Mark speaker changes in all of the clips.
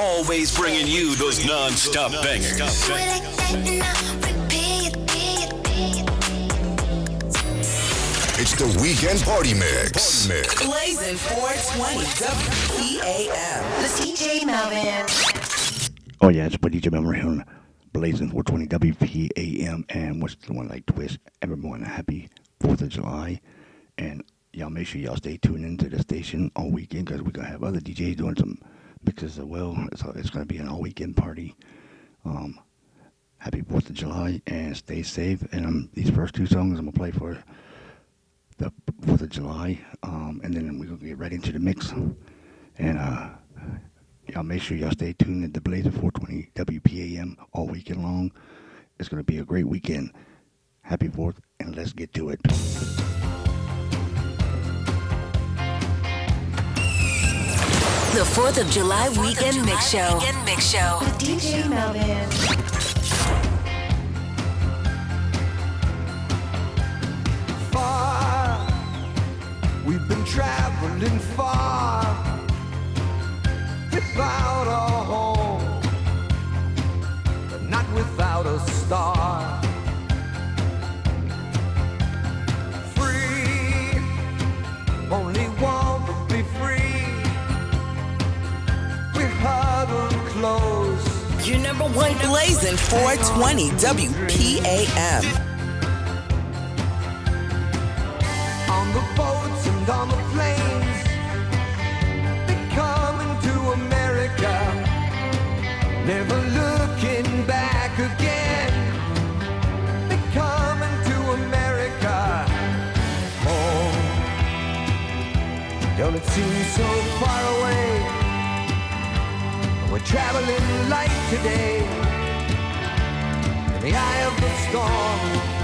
Speaker 1: Always bringing you those non-stop bangers.
Speaker 2: It's the weekend party mix. mix.
Speaker 3: Blazing 420 WPAM. The DJ Melvin.
Speaker 4: Oh yeah, it's my DJ Melvin here on Blazing 420 WPAM and what's the one like twist? Everyone a happy 4th of July. And y'all make sure y'all stay tuned into the station all weekend because we're going to have other DJs doing some mixes as well. It's, it's going to be an all weekend party. Um, happy 4th of July and stay safe. And um, these first two songs I'm going to play for the 4th of July. Um, and then we're going to get right into the mix. And uh, y'all make sure y'all stay tuned at the Blazing 420 WPAM all weekend long. It's going to be a great weekend. Happy 4th, and let's get to it.
Speaker 5: The 4th of July weekend
Speaker 3: July
Speaker 5: mix show.
Speaker 3: weekend
Speaker 5: mix show.
Speaker 3: With DJ Melvin.
Speaker 6: far. We've been traveling far without a home, but not without a star.
Speaker 3: Number one Blazing 420 WPAM.
Speaker 6: on the boats and on the planes. They're coming to America, never looking back again. They're coming to America, home. Don't it seem so far traveling light today in the eye of the storm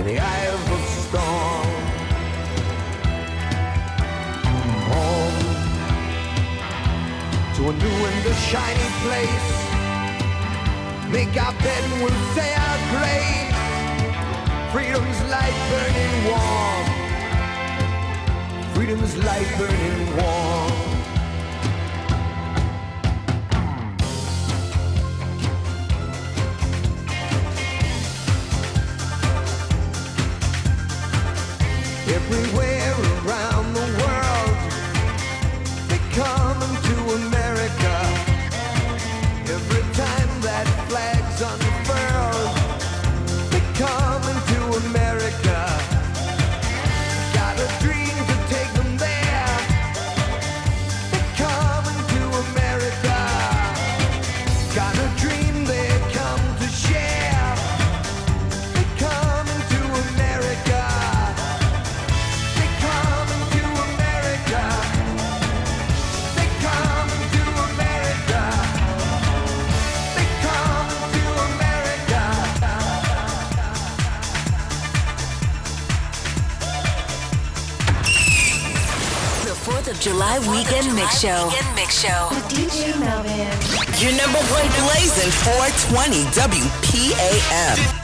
Speaker 6: in the eye of the storm. Home to a new and a shiny place. Make our bed we'll say our grace. Freedom's light burning warm. Freedom's light burning warm. Everywhere mix show. Weekend mix show. With DJ Melvin. Your number one Blazing 420 WPAM.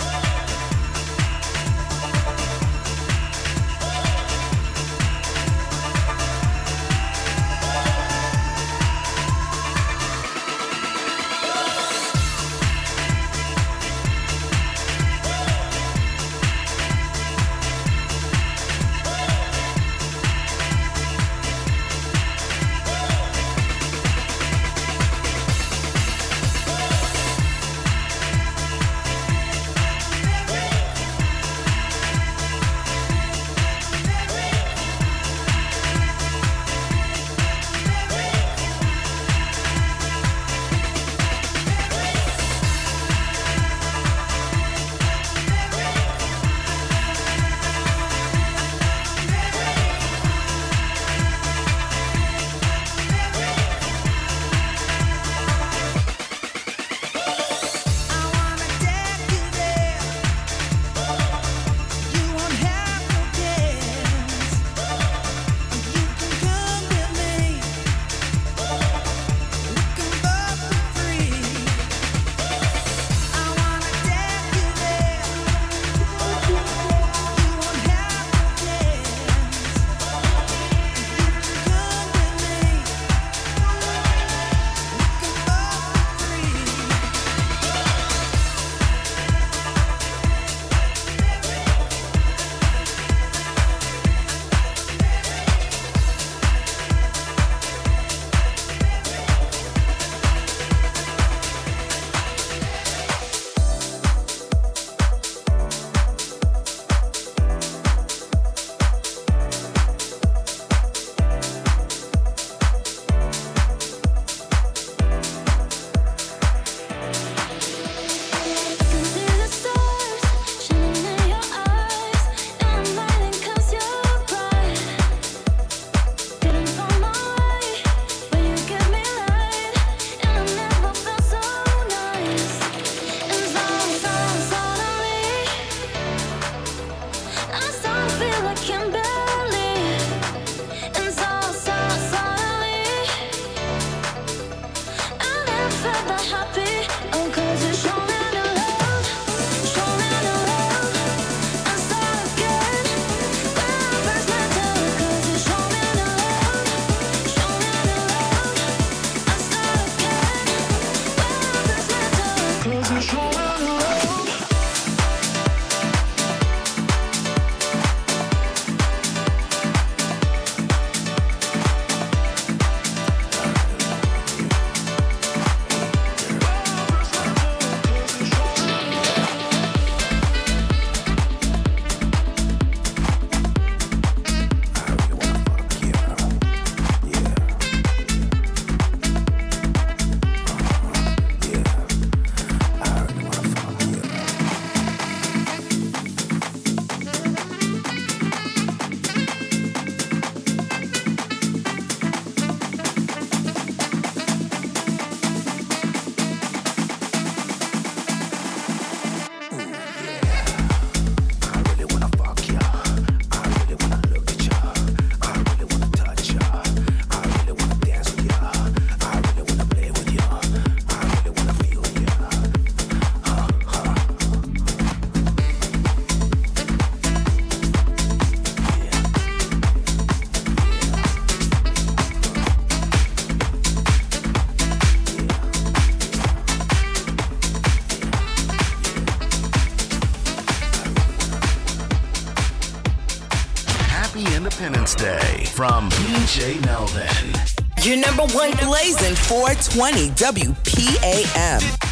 Speaker 6: 420 WPAM.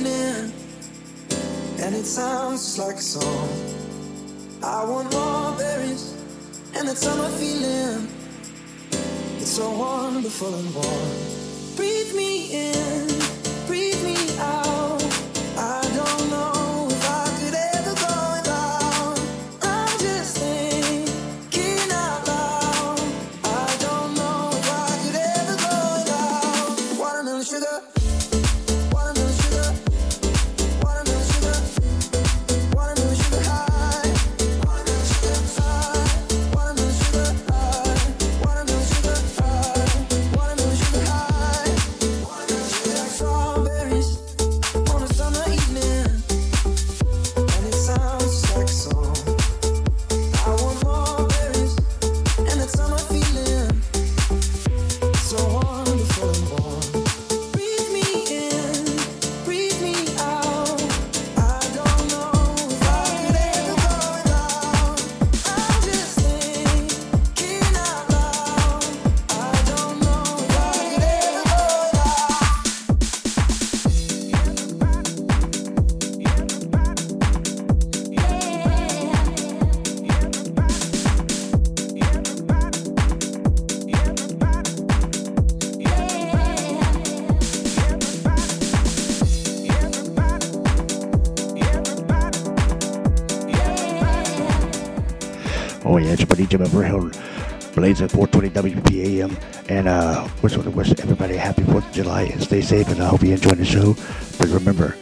Speaker 6: evening, and it sounds just like a song. I want more berries, and that
Speaker 5: summer I'm feeling. It's so wonderful and
Speaker 3: warm. Breathe me
Speaker 7: in. DJ Melvin
Speaker 3: here, Blazing 420 WPAM,
Speaker 4: and uh, wish, wish everybody a happy 4th of July and stay safe. And I hope you enjoy the show. But remember,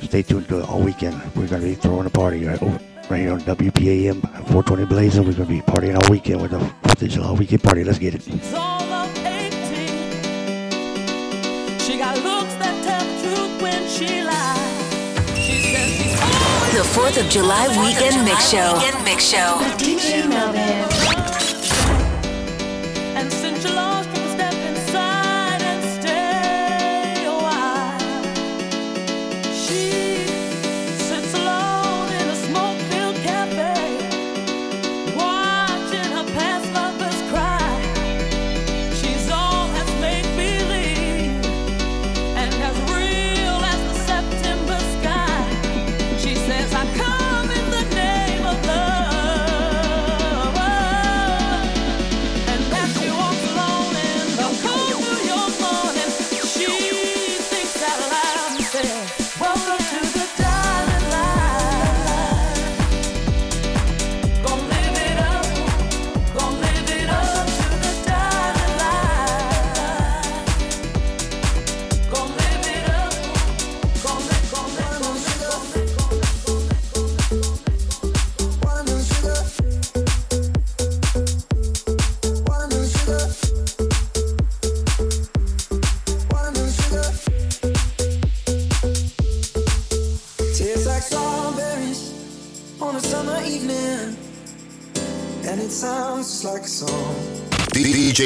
Speaker 4: stay tuned all weekend. We're gonna be throwing a party right over. Right here on WPAM 420 Blazing, we're gonna be partying all weekend with the 4th of July weekend party. Let's get it.
Speaker 8: It's all The
Speaker 9: 4th of July Weekend Mix Show. Weekend Mix Show.
Speaker 7: DJ Melvin.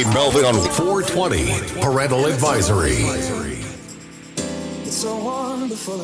Speaker 2: Melvin on
Speaker 10: 420 Parental Advisory.
Speaker 11: It's so wonderful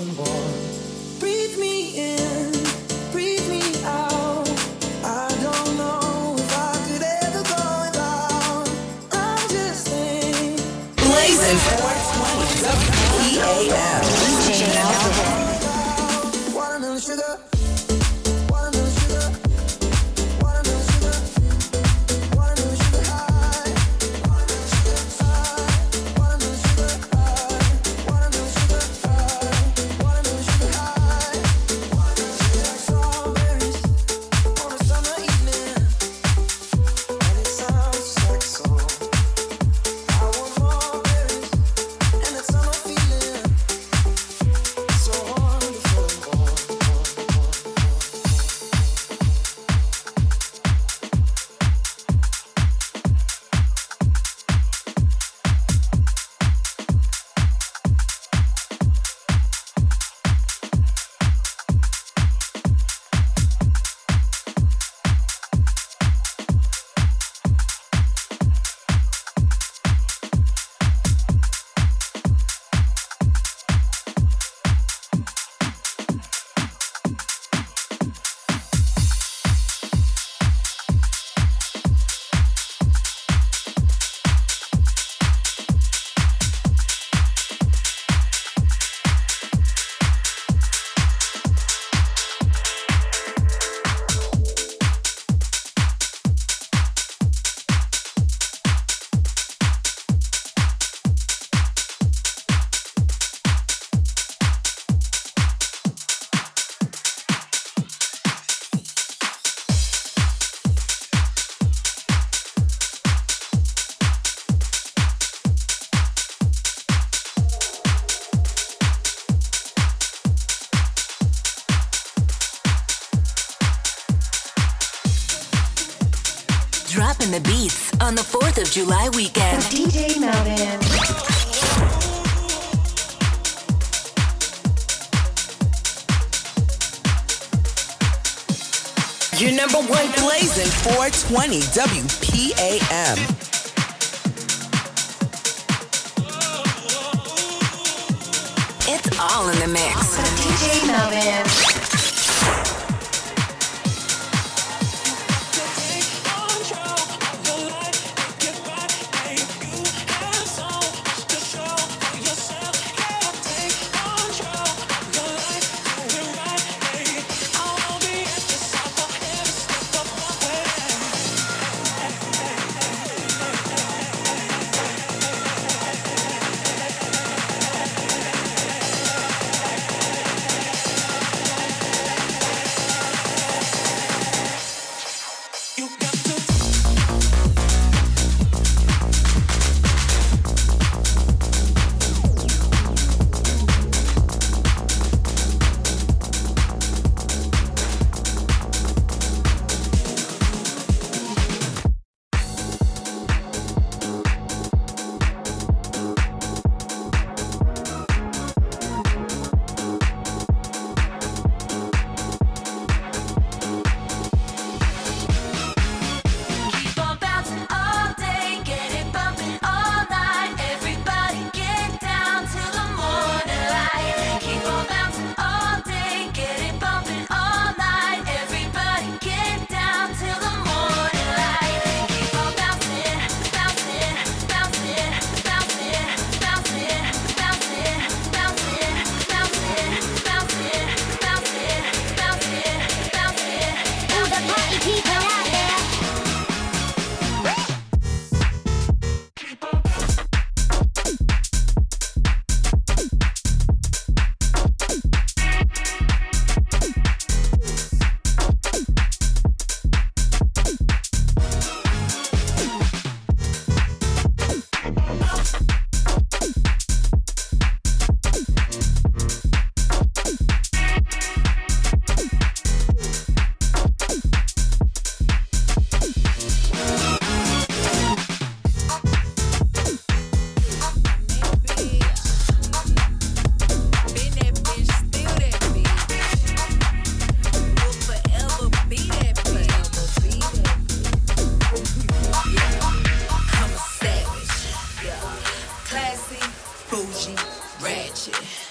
Speaker 9: Dropping the beats on the 4th of July weekend.
Speaker 7: DJ Melvin.
Speaker 3: Your number one blazing 420 WPAM.
Speaker 9: It's all in the mix.
Speaker 7: DJ Melvin.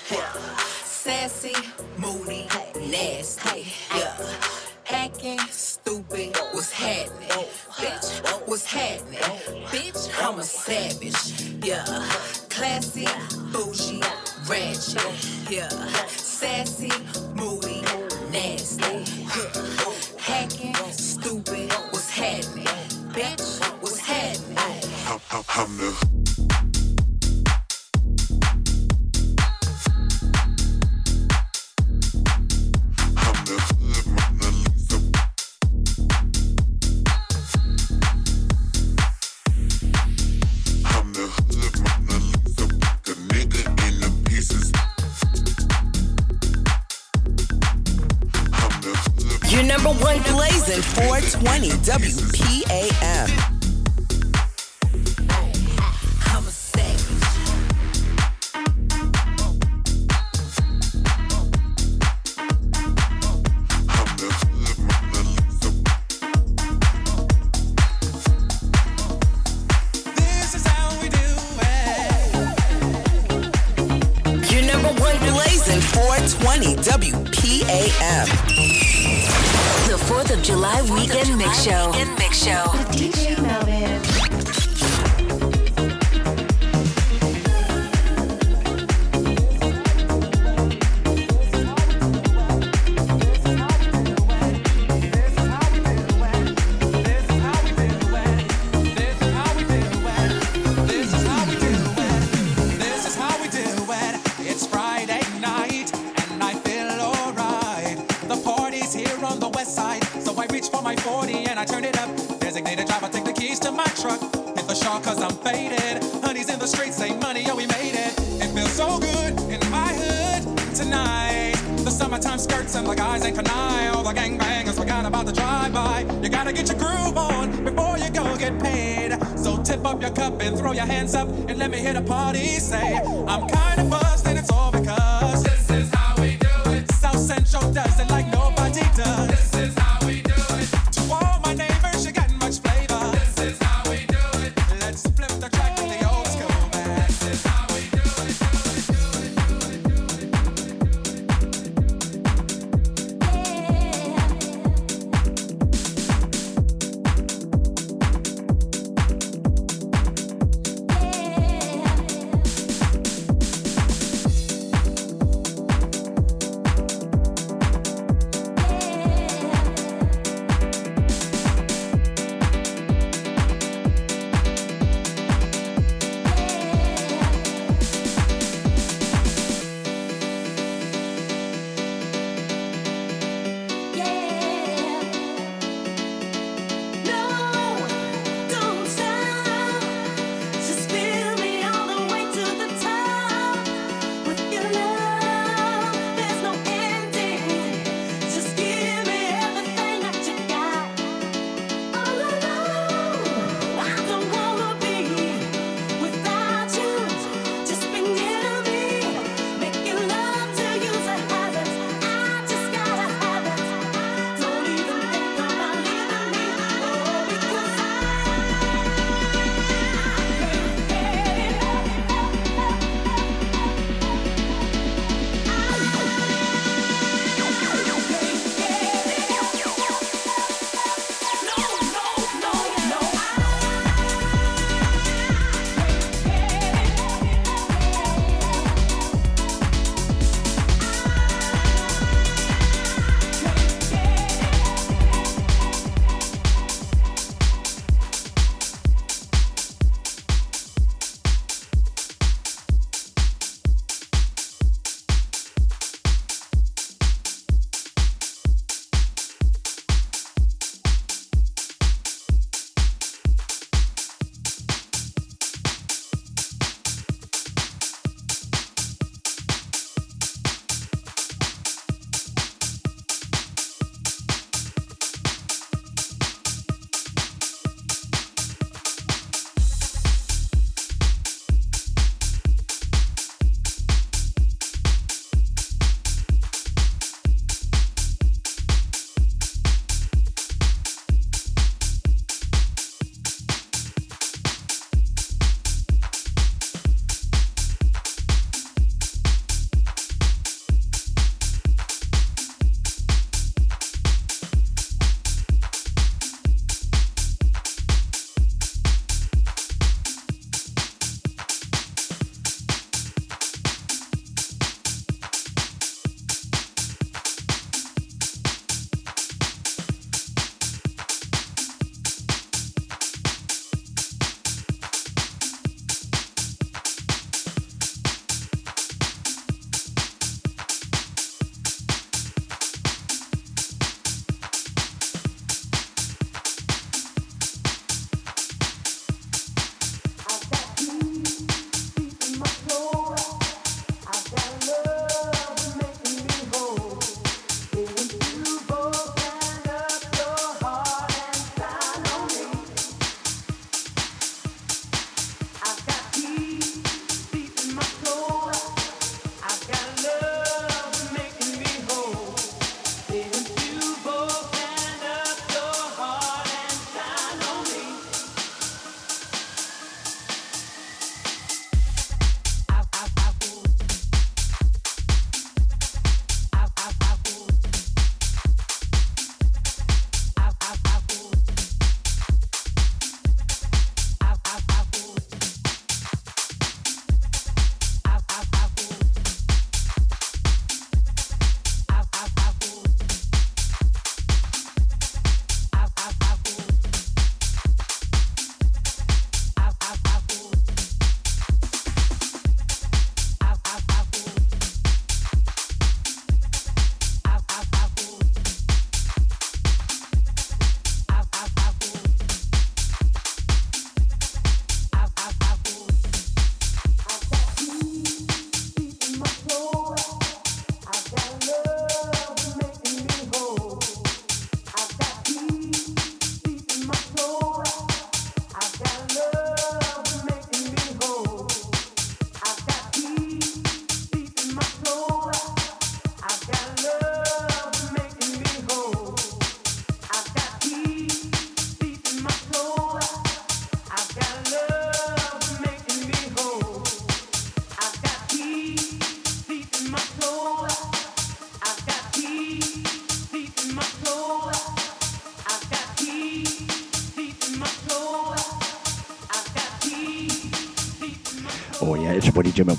Speaker 12: Sassy, moody, nasty, yeah. Acting stupid, what's happening? Bitch, what's happening? Bitch, I'm a savage, yeah. Classy, bougie, ratchet, yeah. Sassy, moody, nasty, yeah.
Speaker 13: money. WP.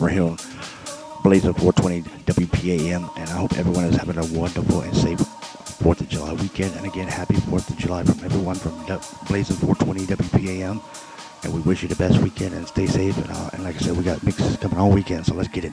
Speaker 13: Melvin
Speaker 14: here,
Speaker 4: Blazing 420 WPAM, and I hope everyone is having a wonderful and safe 4th of July weekend. And again, happy 4th of July from everyone from Blazing 420 WPAM. And we wish you the best weekend and stay safe. And, uh, and like I said, we got mixes coming all weekend, so let's get it.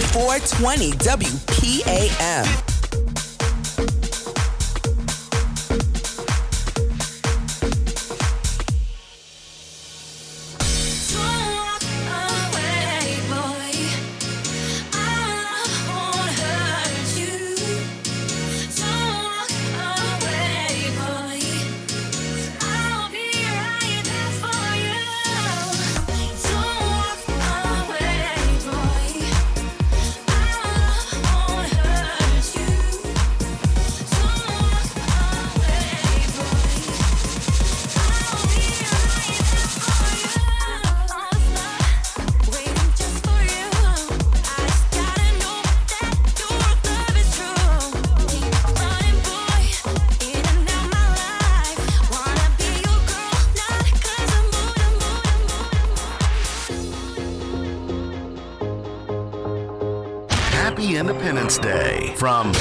Speaker 15: 420 WPAM.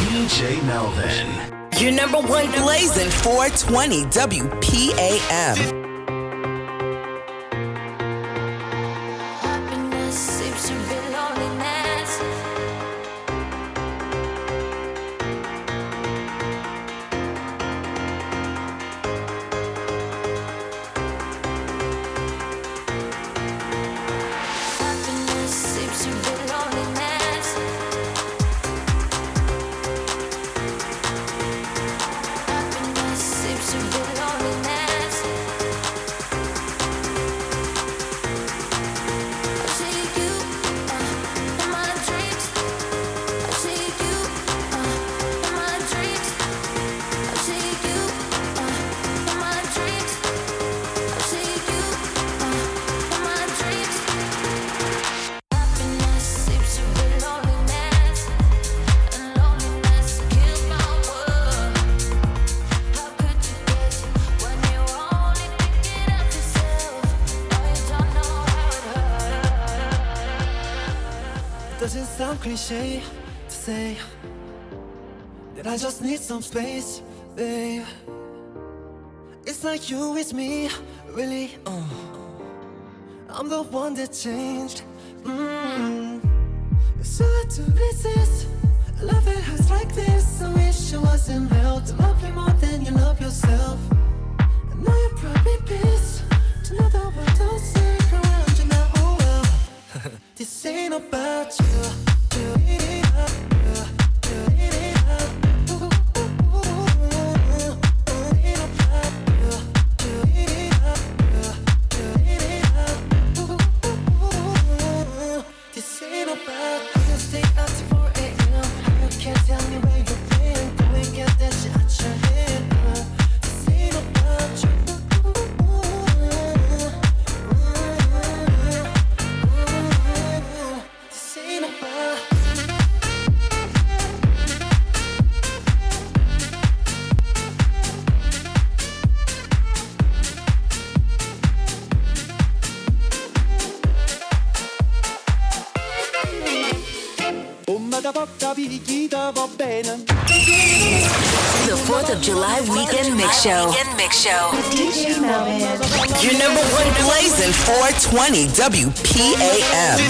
Speaker 16: DJ Melvin.
Speaker 15: Your number one blazing 420 WPAM.
Speaker 17: cliche to say that I just need some space, babe. It's like you, it's me, really. Uh. I'm the one that changed.
Speaker 3: Twenty WPAM.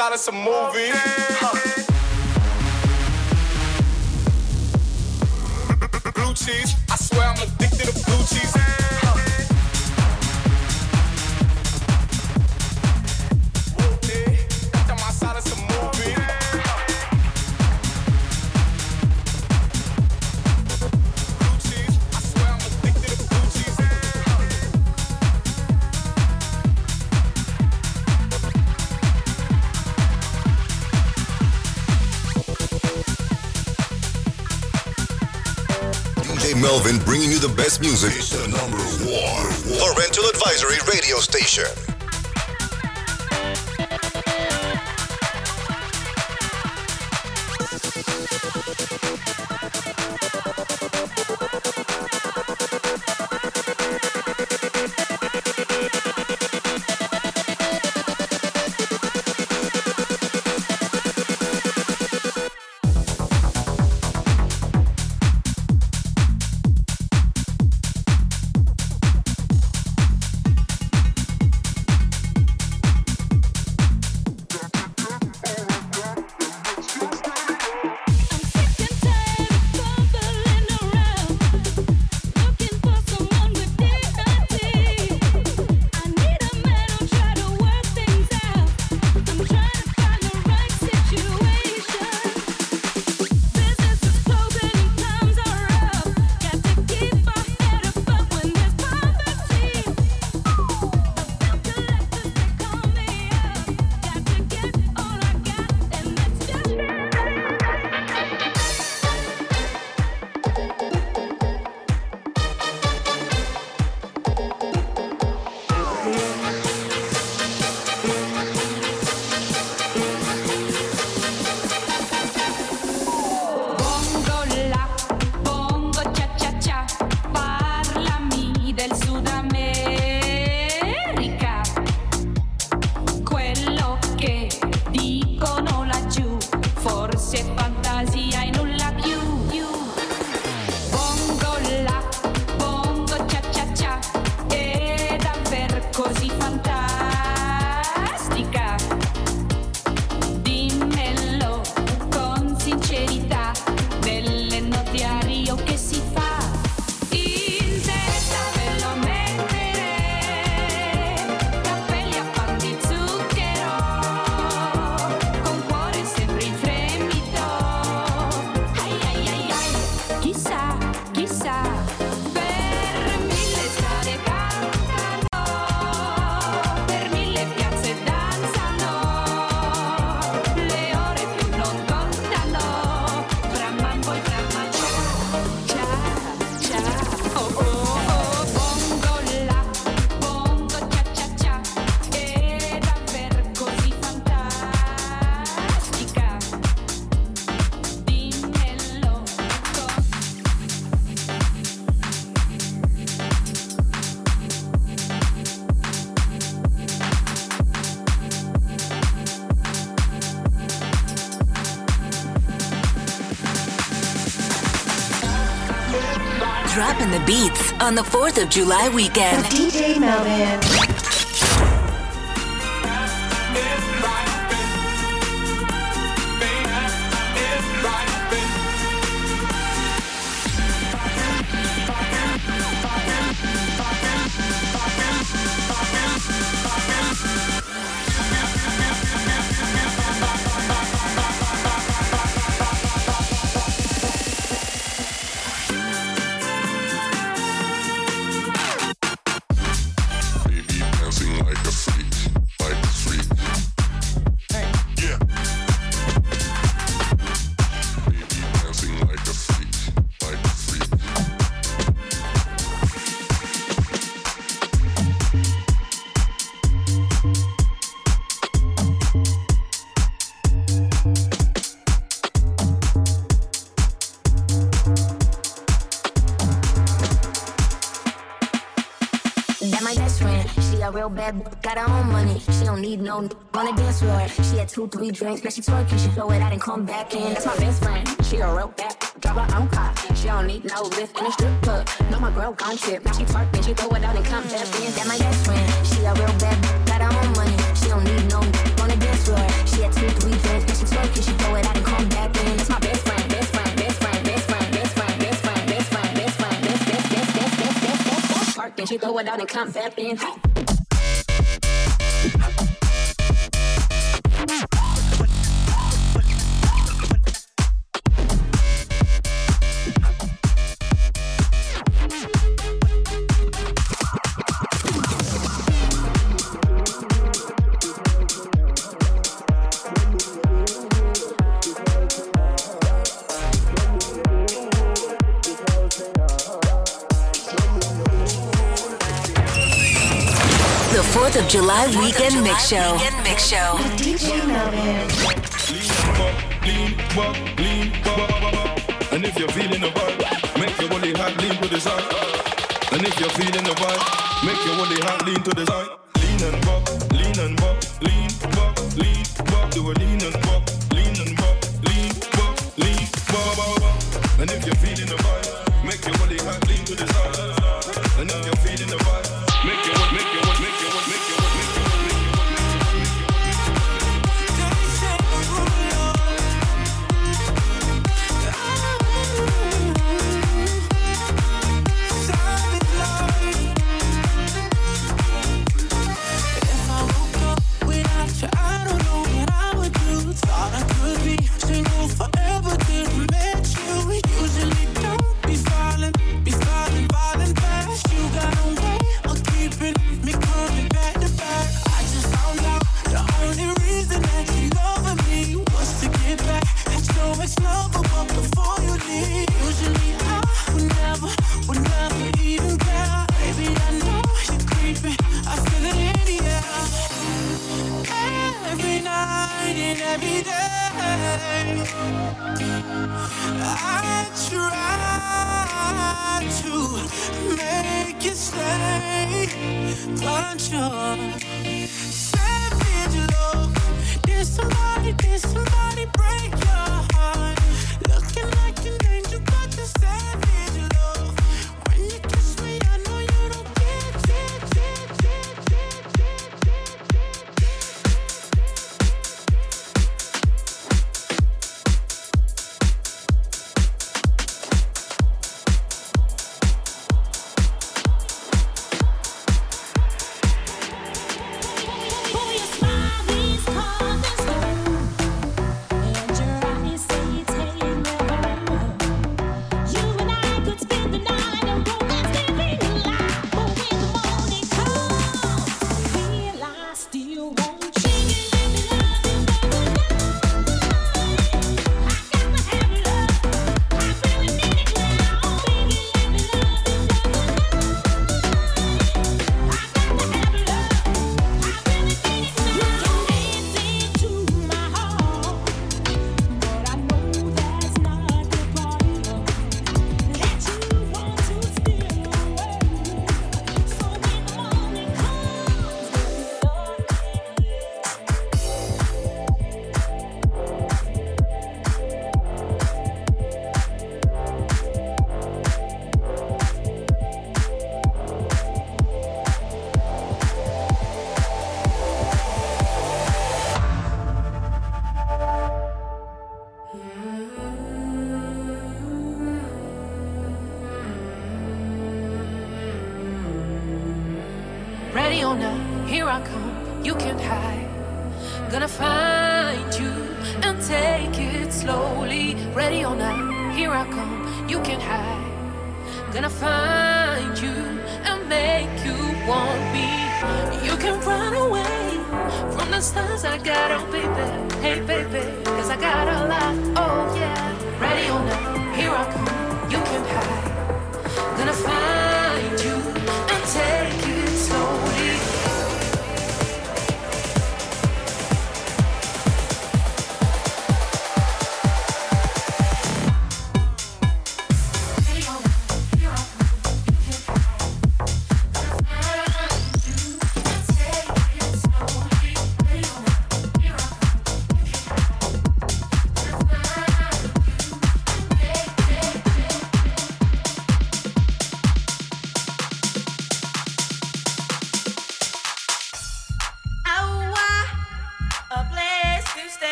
Speaker 18: Outside of some movie.
Speaker 2: Music.
Speaker 9: Beats on the 4th of July weekend.
Speaker 19: DJ Melvin.
Speaker 20: A
Speaker 21: real bad, got her own money. She don't need no on the dance floor. She had two, three drinks, now she twerking. She throw it out and come back in. That's my best friend. She a real bad, drive her own car. She don't need no lift in a strip club. No, my girl gone tip. Now she twerking, she throw it out and come back in. That my best friend. She a real bad, got her own money. She don't need no on the dance floor. She had two, three drinks, now she twerking. She throw it out and come back in. That's my best friend, best friend, best friend, best friend, best friend, best friend, best friend, best friend, best, best, best, best, best, best, best, best. Twerking, she throw it out and come back in.
Speaker 9: The weekend mix show. Weekend mix show.
Speaker 19: DJ Melvin.
Speaker 22: lean back, lean back. And if you're feeling the vibe, make your body hot, lean to the side. And if you're feeling the vibe, make your body hot, lean to the side. Lean and back, lean and back, lean back, lean back. Do a lean and back, lean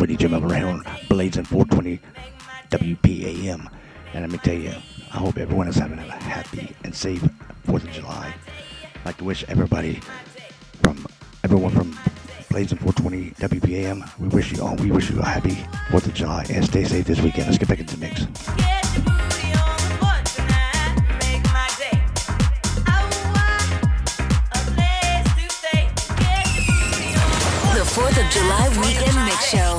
Speaker 4: pretty Jim over here on and 420 WPAM. And let me tell you, I hope everyone is having a happy and safe 4th of July. I'd like to wish everybody from everyone from Blazing 420 WPAM, we wish you all, we wish you a happy 4th of July and stay safe this weekend. Let's get back into the mix.
Speaker 5: 4th of July weekend mix show.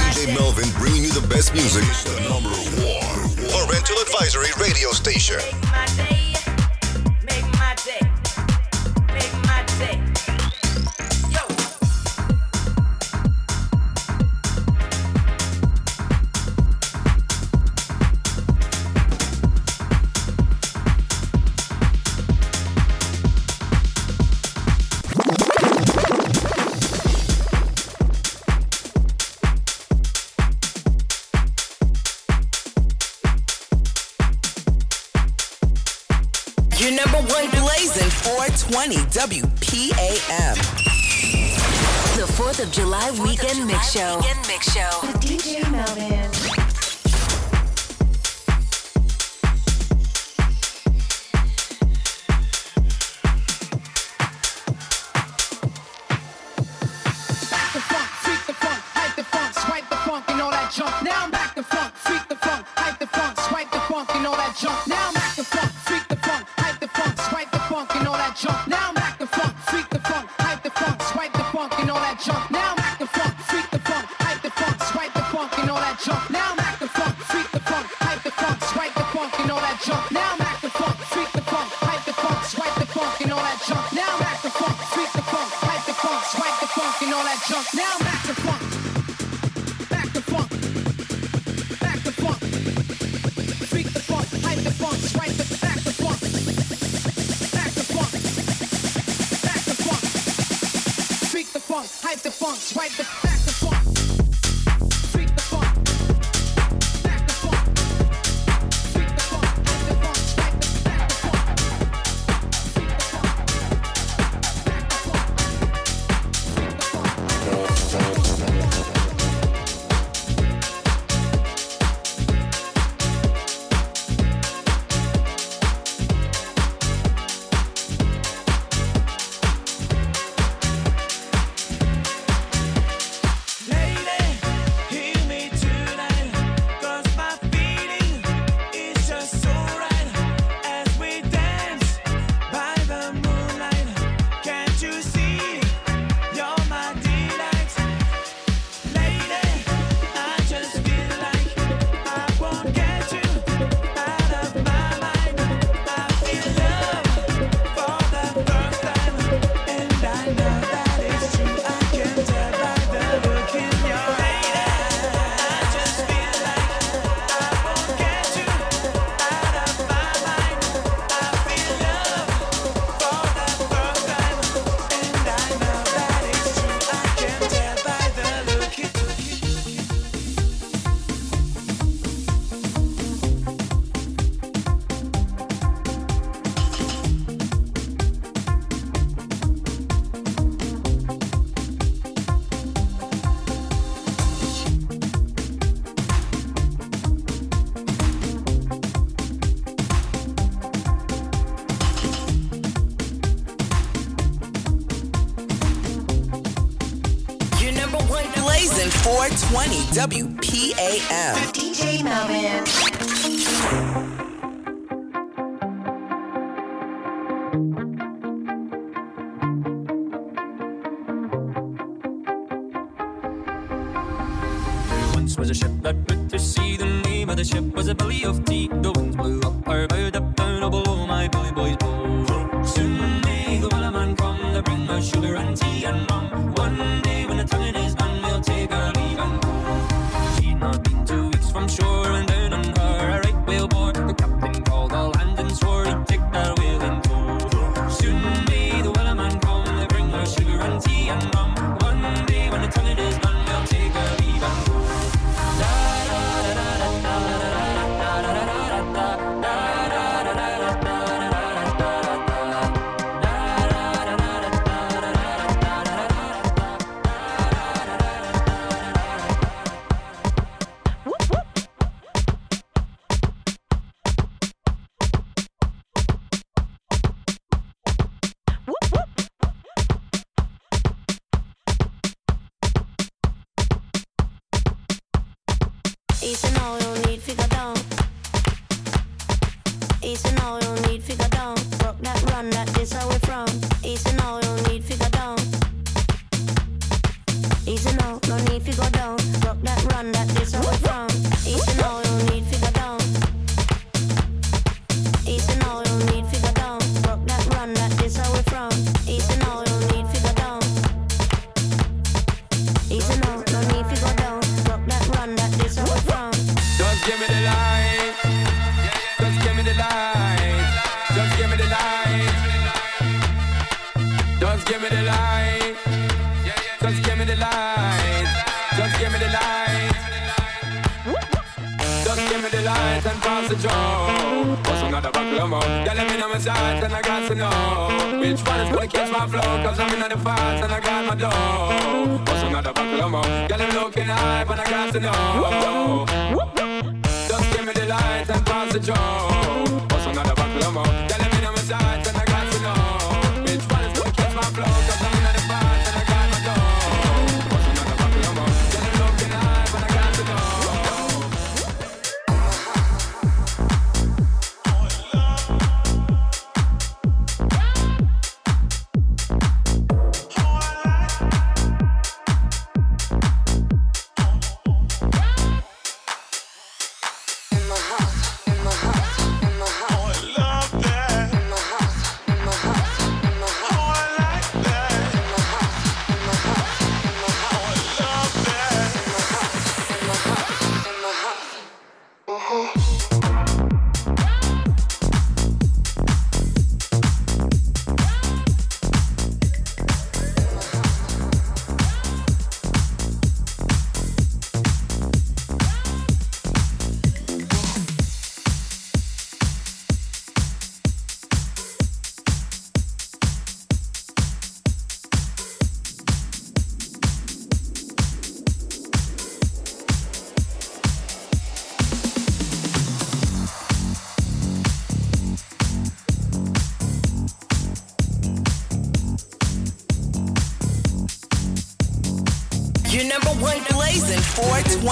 Speaker 1: DJ Melvin bringing you the best music. The number one parental advisory radio station.
Speaker 3: WPAM.
Speaker 5: The 4th of July, 4th weekend, of July mix weekend Mix Show.
Speaker 23: With
Speaker 19: DJ Melvin.
Speaker 24: my and
Speaker 25: I got to know Which one is gonna catch my flow Cause I'm in the fights and I got my dough. What's another buckle more? Got it looking high but I got to know. Just give me the lights and pass the
Speaker 23: joke.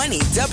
Speaker 23: 20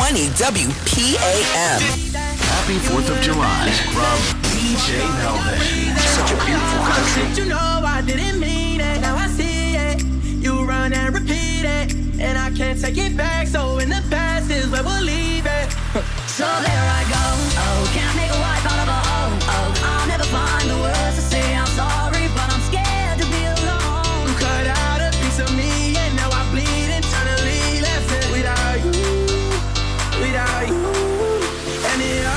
Speaker 23: Twenty WPAM.
Speaker 26: Happy 4th of July from DJ Melvin.
Speaker 27: money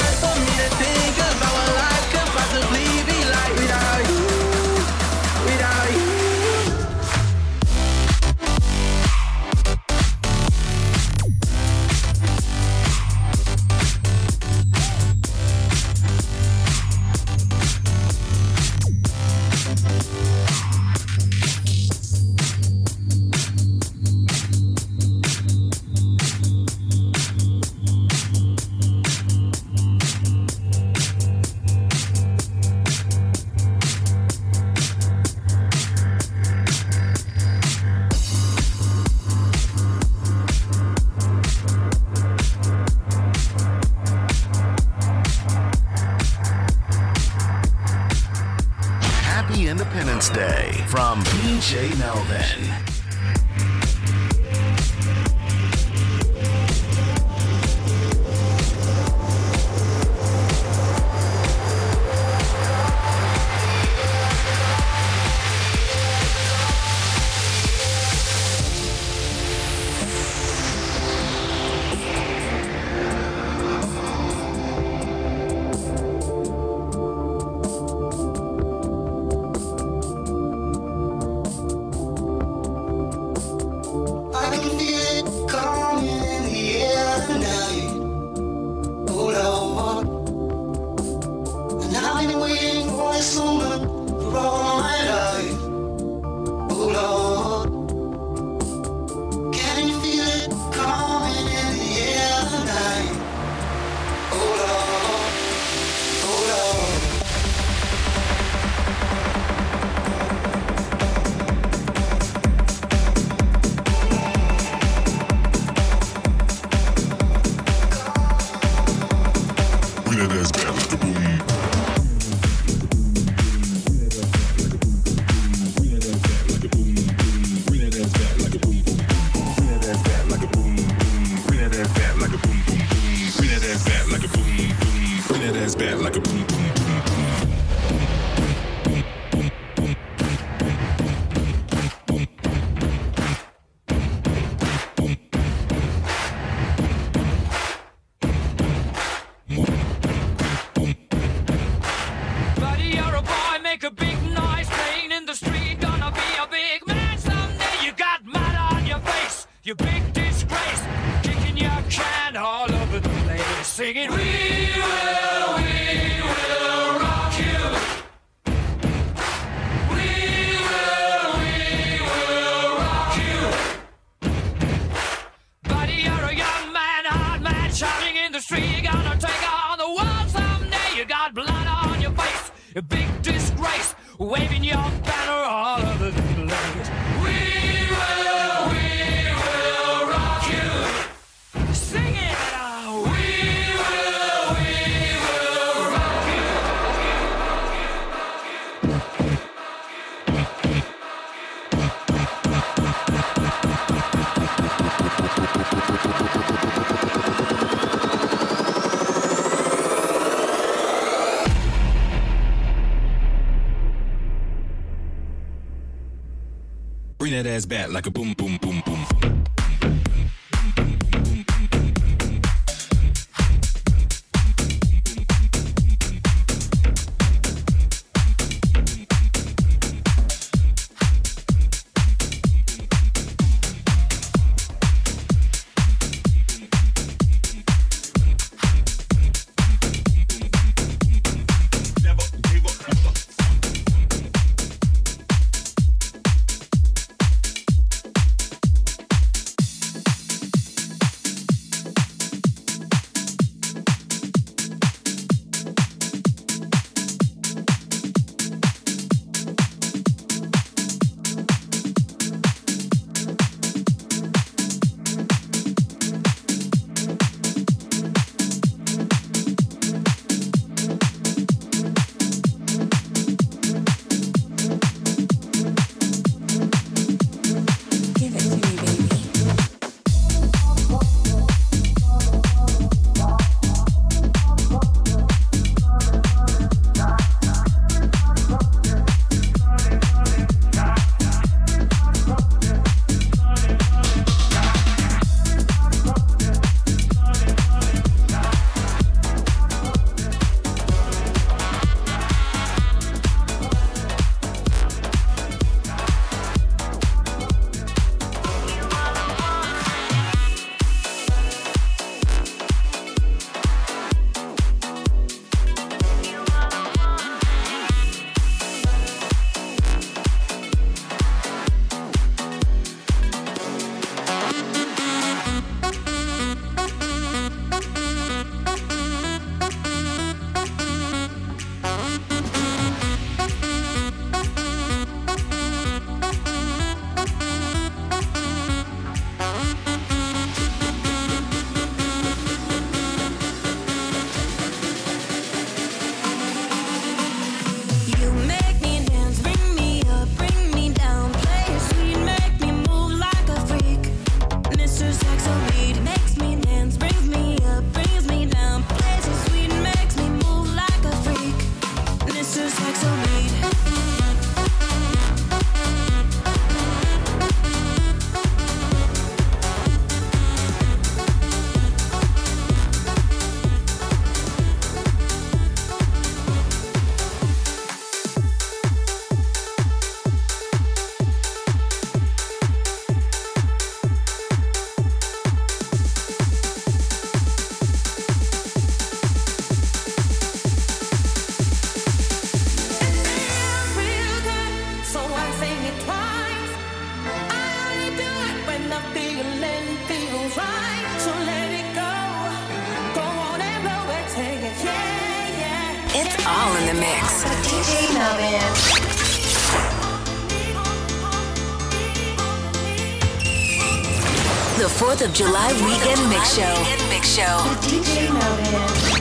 Speaker 27: July weekend mix show. Mix show.
Speaker 28: DJ Melvin.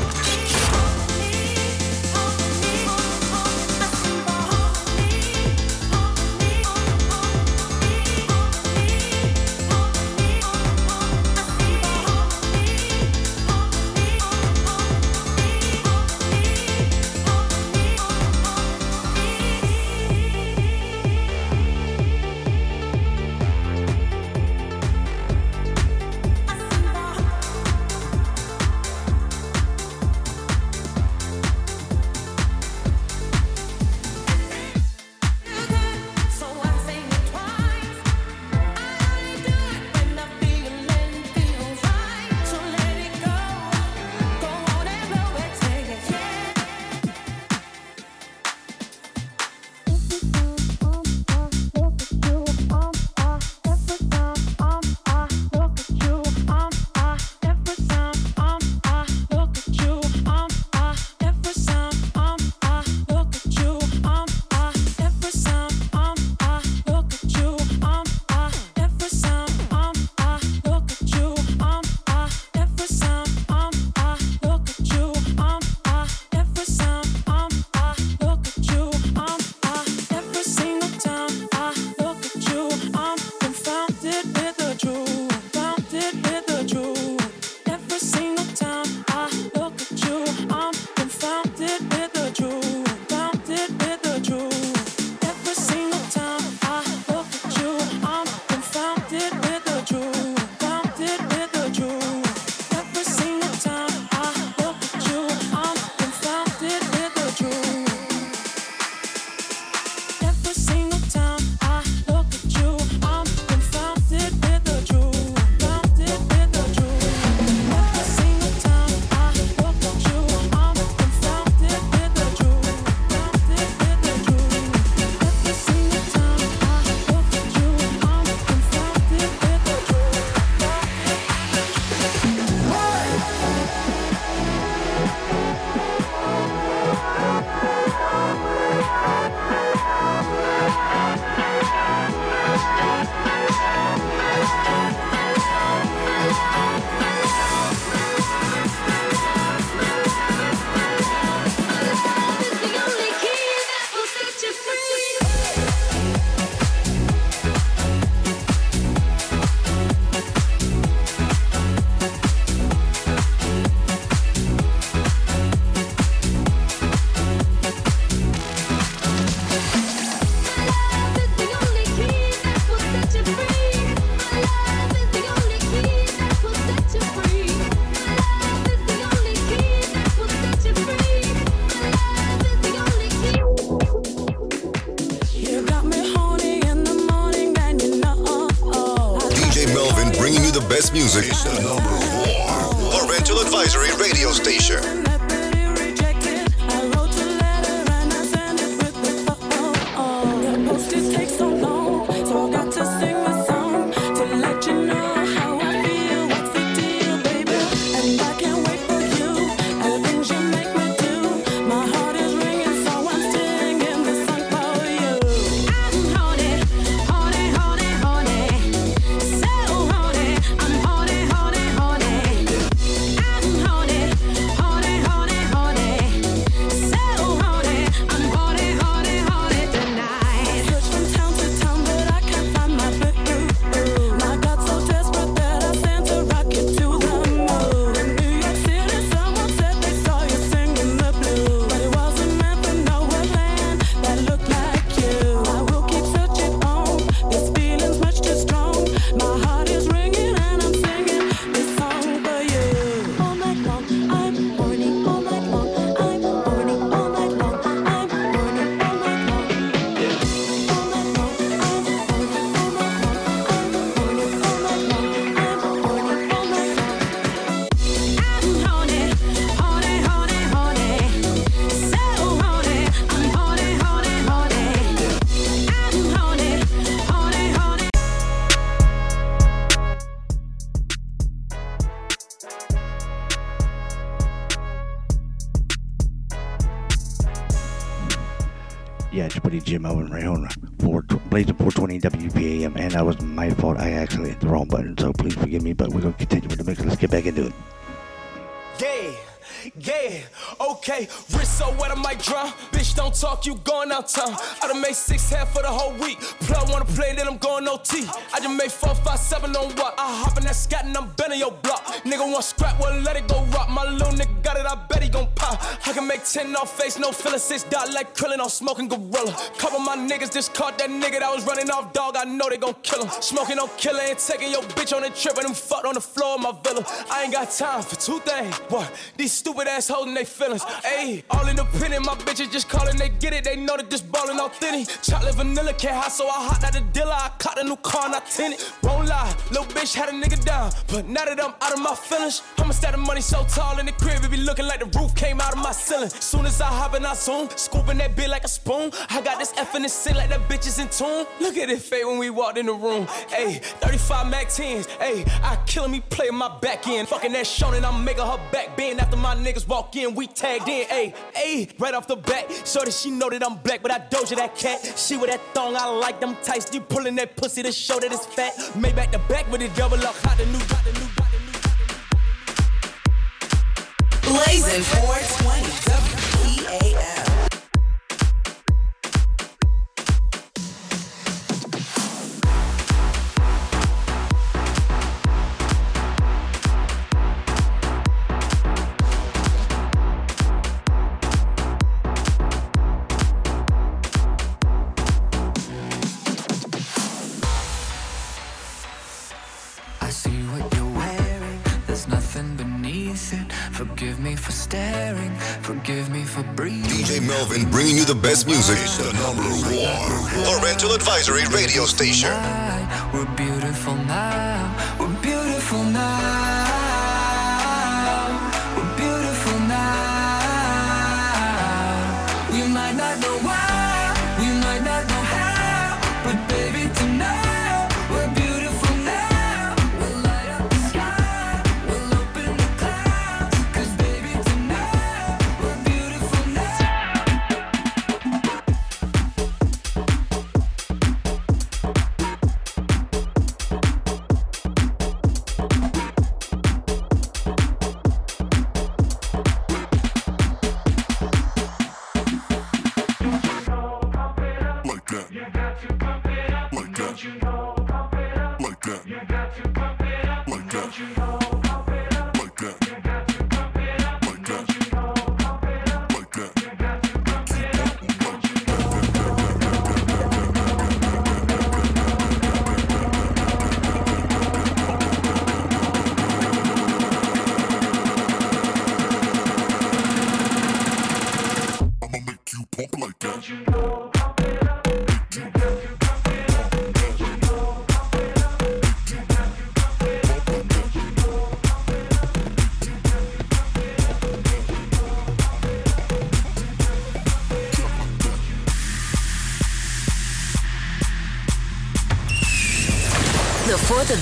Speaker 4: Blazing 420 WPAM, and that was my fault. I actually hit the wrong button, so please forgive me, but we're going to continue with the mix. Let's get back into it.
Speaker 25: Yeah, yeah, okay. Wrist so wet, I might drown. Bitch, don't talk, you going out town. I done made six half for the whole week. Plug wanna play, then I'm going OT. I just made four, five, seven on what? I hop in that scat and I'm bending your block. Nigga want scrap, well, let it go rock. My little nigga got it, I bet he gon' pop. I can make 10 off face, no filler, six dot like krillin' on smoking gorilla. Couple my niggas just caught that nigga that was running off dog. I know they gon' kill him. Smoking on killer and taking your bitch on a trip and them fucked on the floor of my villa. I ain't got time for two things. What? These stupid ass holding they feelings. Ayy, all independent, my bitches just calling, they get it. They know that this ballin' authentic. Chocolate vanilla can't hot, so I hot out the dealer. I caught a new car and I tint it. Won't lie, little bitch had a nigga down. But now that I'm out of my feelings, I'ma stack the money so tall in the crib, it be looking like the roof came out of my ceiling. Soon as I hop in, I zoom, scooping that bit like a spoon. I got this F in the sin like that bitch is in tune. Look at it fade when we walked in the room. Ayy, 35 Mac 10s. Ayy, I killing me playing my back end. Fucking that Shonen, I'm making her back bend after my niggas walk in. We tagged in. Ayy, ayy, right off the bat. So that she know that I'm black, but I doja that cat. She with that thong, I like them tights. You pulling that pussy to show that it's fat. Made back the back with it double up. Hot the new, got the new.
Speaker 3: Blazing 420 WPAM.
Speaker 29: Staring. Forgive me for breathing.
Speaker 1: DJ Melvin bringing you the best music. It's the number one. Parental Advisory Radio Station.
Speaker 29: We're beautiful now.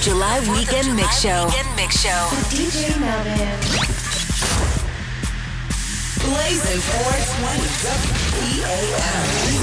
Speaker 9: July weekend mix show. Weekend mix show.
Speaker 30: DJ Melvin.
Speaker 3: Blazing 420 WPAM.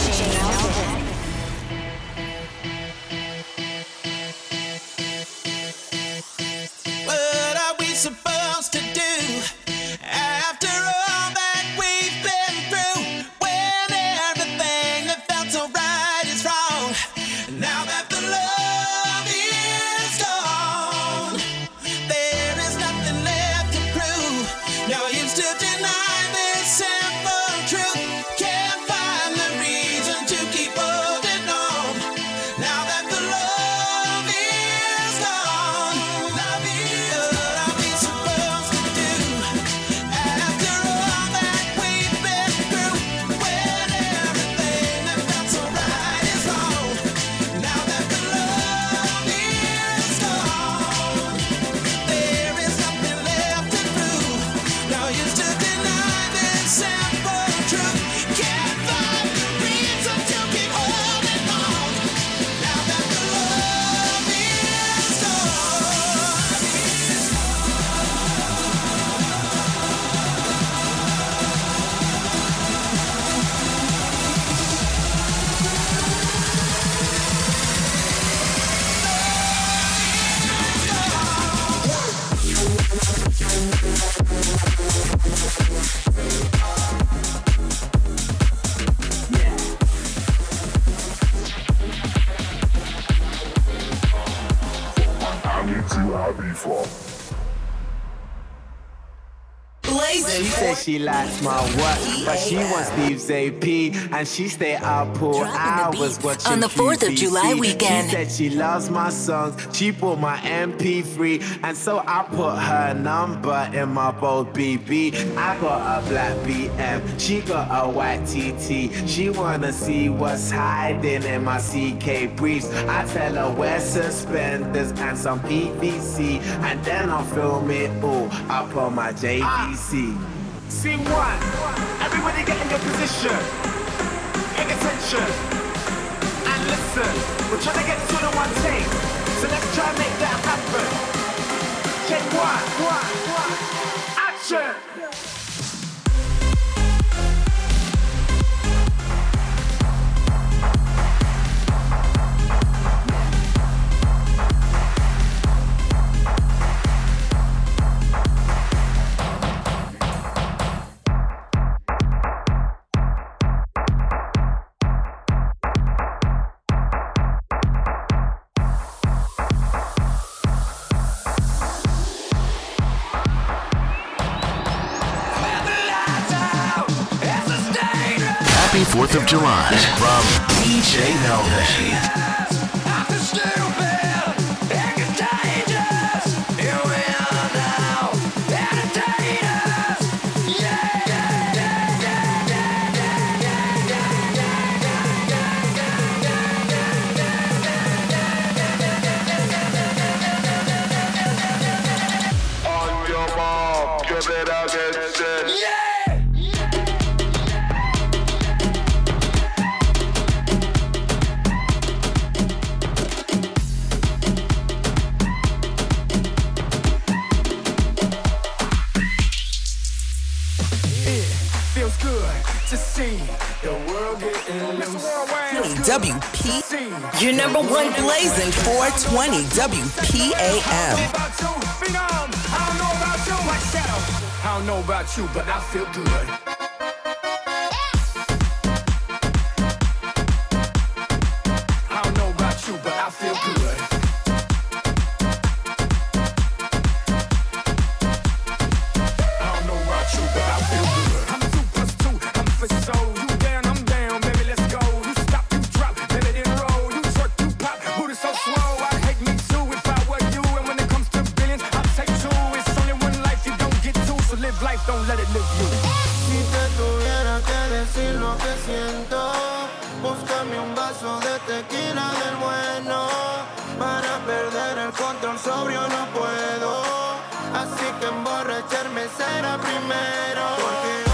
Speaker 31: To
Speaker 32: happy for.
Speaker 3: Blazing
Speaker 33: She said she likes my work, but she wants Steve's AP, and she stay up for hours watching
Speaker 9: on the 4th of July weekend.
Speaker 33: She said she loves my songs. She bought my MP3, and so I put her number in my bold BB. I got a black BM, she got a white TT. She wanna see what's hiding in my CK briefs. I tell her wear suspenders and some PVC, and then I'll film it all up on my JVC. Scene one. Everybody get in your position. Pay attention. And listen. We're trying to get to the one take. So let's try and make that happen. Check one. One. One. Action.
Speaker 16: July from DJ Melvin.
Speaker 3: WP. Your number one blazing 420 WPAM.
Speaker 34: I don't know about you, but I feel good.
Speaker 27: Que siento, búscame un vaso de tequila del bueno. Para perder el control sobrio no puedo, así que emborracharme será primero.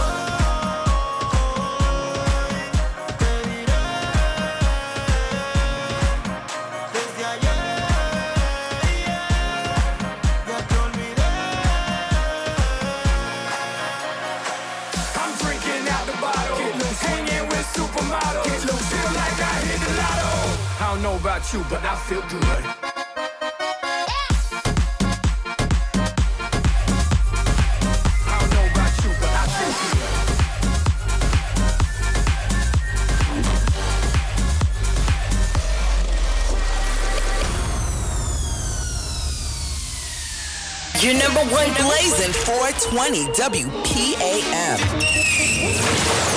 Speaker 35: About you, but I feel good. I don't know about you, but I feel good.
Speaker 3: Your number one blazing 420 WPAM.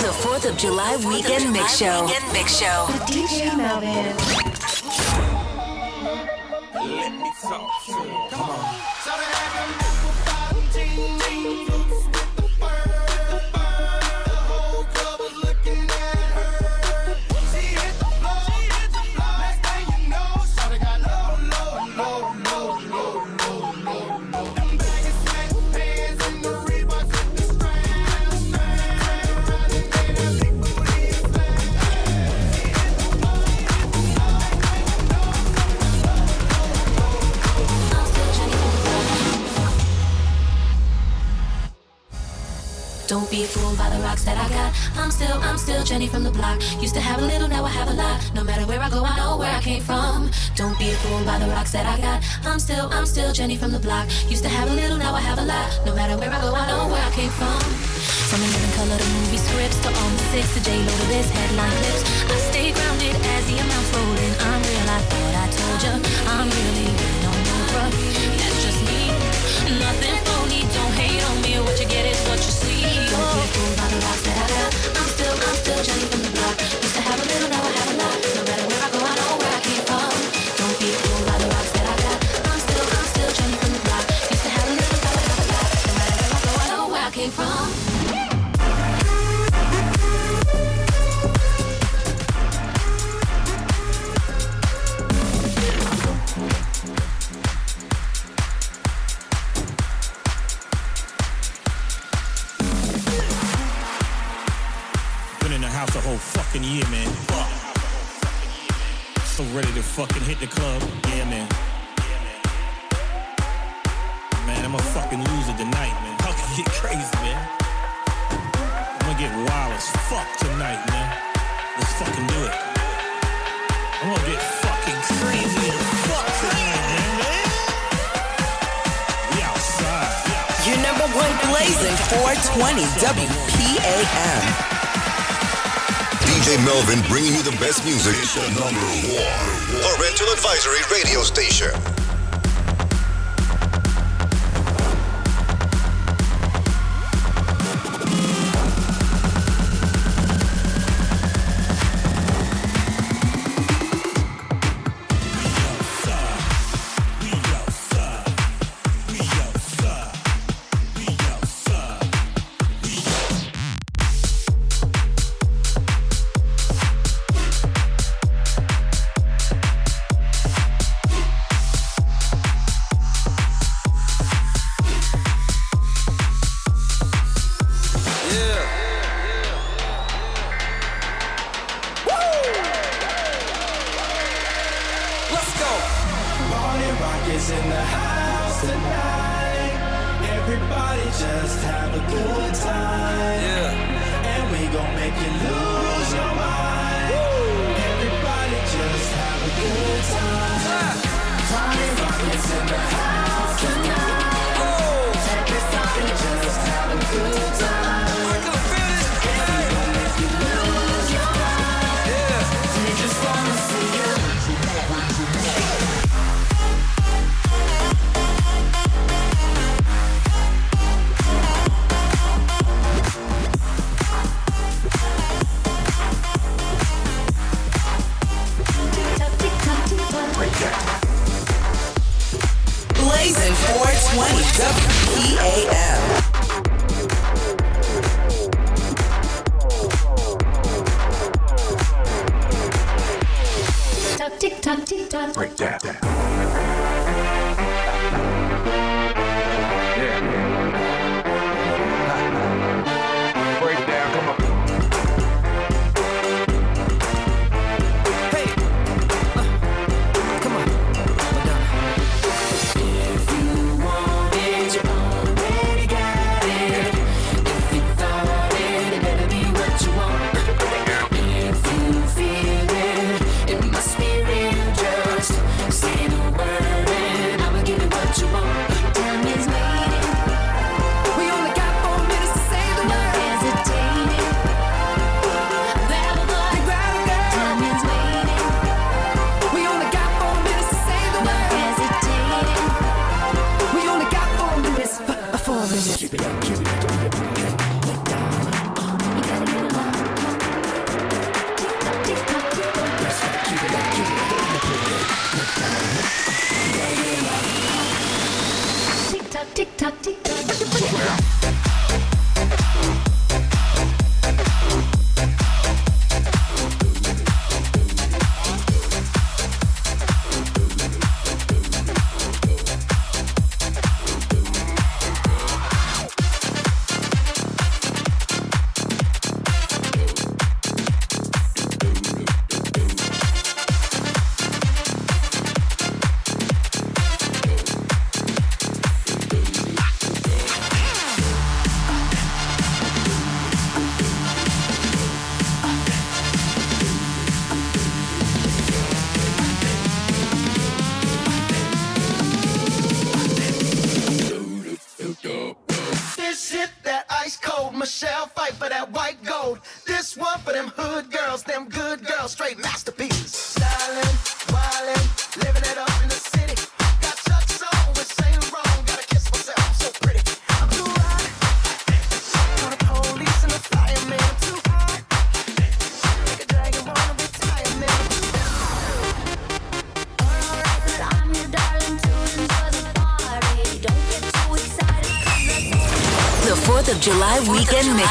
Speaker 5: The 4th of July weekend mix show. Weekend mix show.
Speaker 13: DJ Melvin.
Speaker 35: Me talk. Come on.
Speaker 15: Jenny from the block. Used to have a little, now I have a lot. No matter where I go, I know where I came from. Don't be fooled by the rocks that I got. I'm still, I'm still Jenny from the block. Used to have a little, now I have a lot. No matter where I go, I know where I came from. From the living color to movie scripts to all the six to J Lo to this headline clips. I stay grounded as the amounts rolling. I'm real, I thought I told ya. I'm really no Jenny from the.
Speaker 36: Fucking hit the club. Yeah, man. Man, I'm a fucking loser tonight, man. How can get crazy, man? I'm gonna get wild as fuck tonight, man. Let's fucking do it. I'm gonna get fucking crazy as fuck tonight, man. We outside.
Speaker 3: Your number one blazing 420 WPAM.
Speaker 1: DJ Melvin bringing you the best music. Station number one. Parental advisory radio station.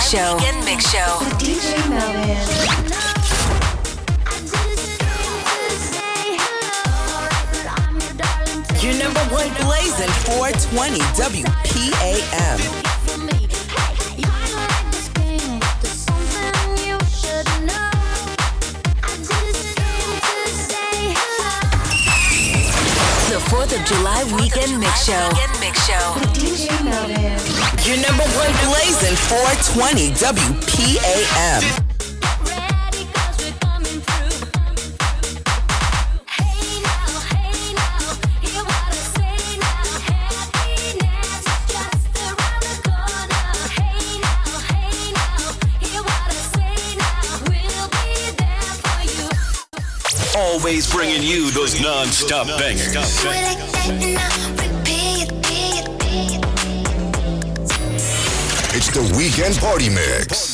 Speaker 15: Show.
Speaker 37: Non-stop bangers. It's the weekend party mix.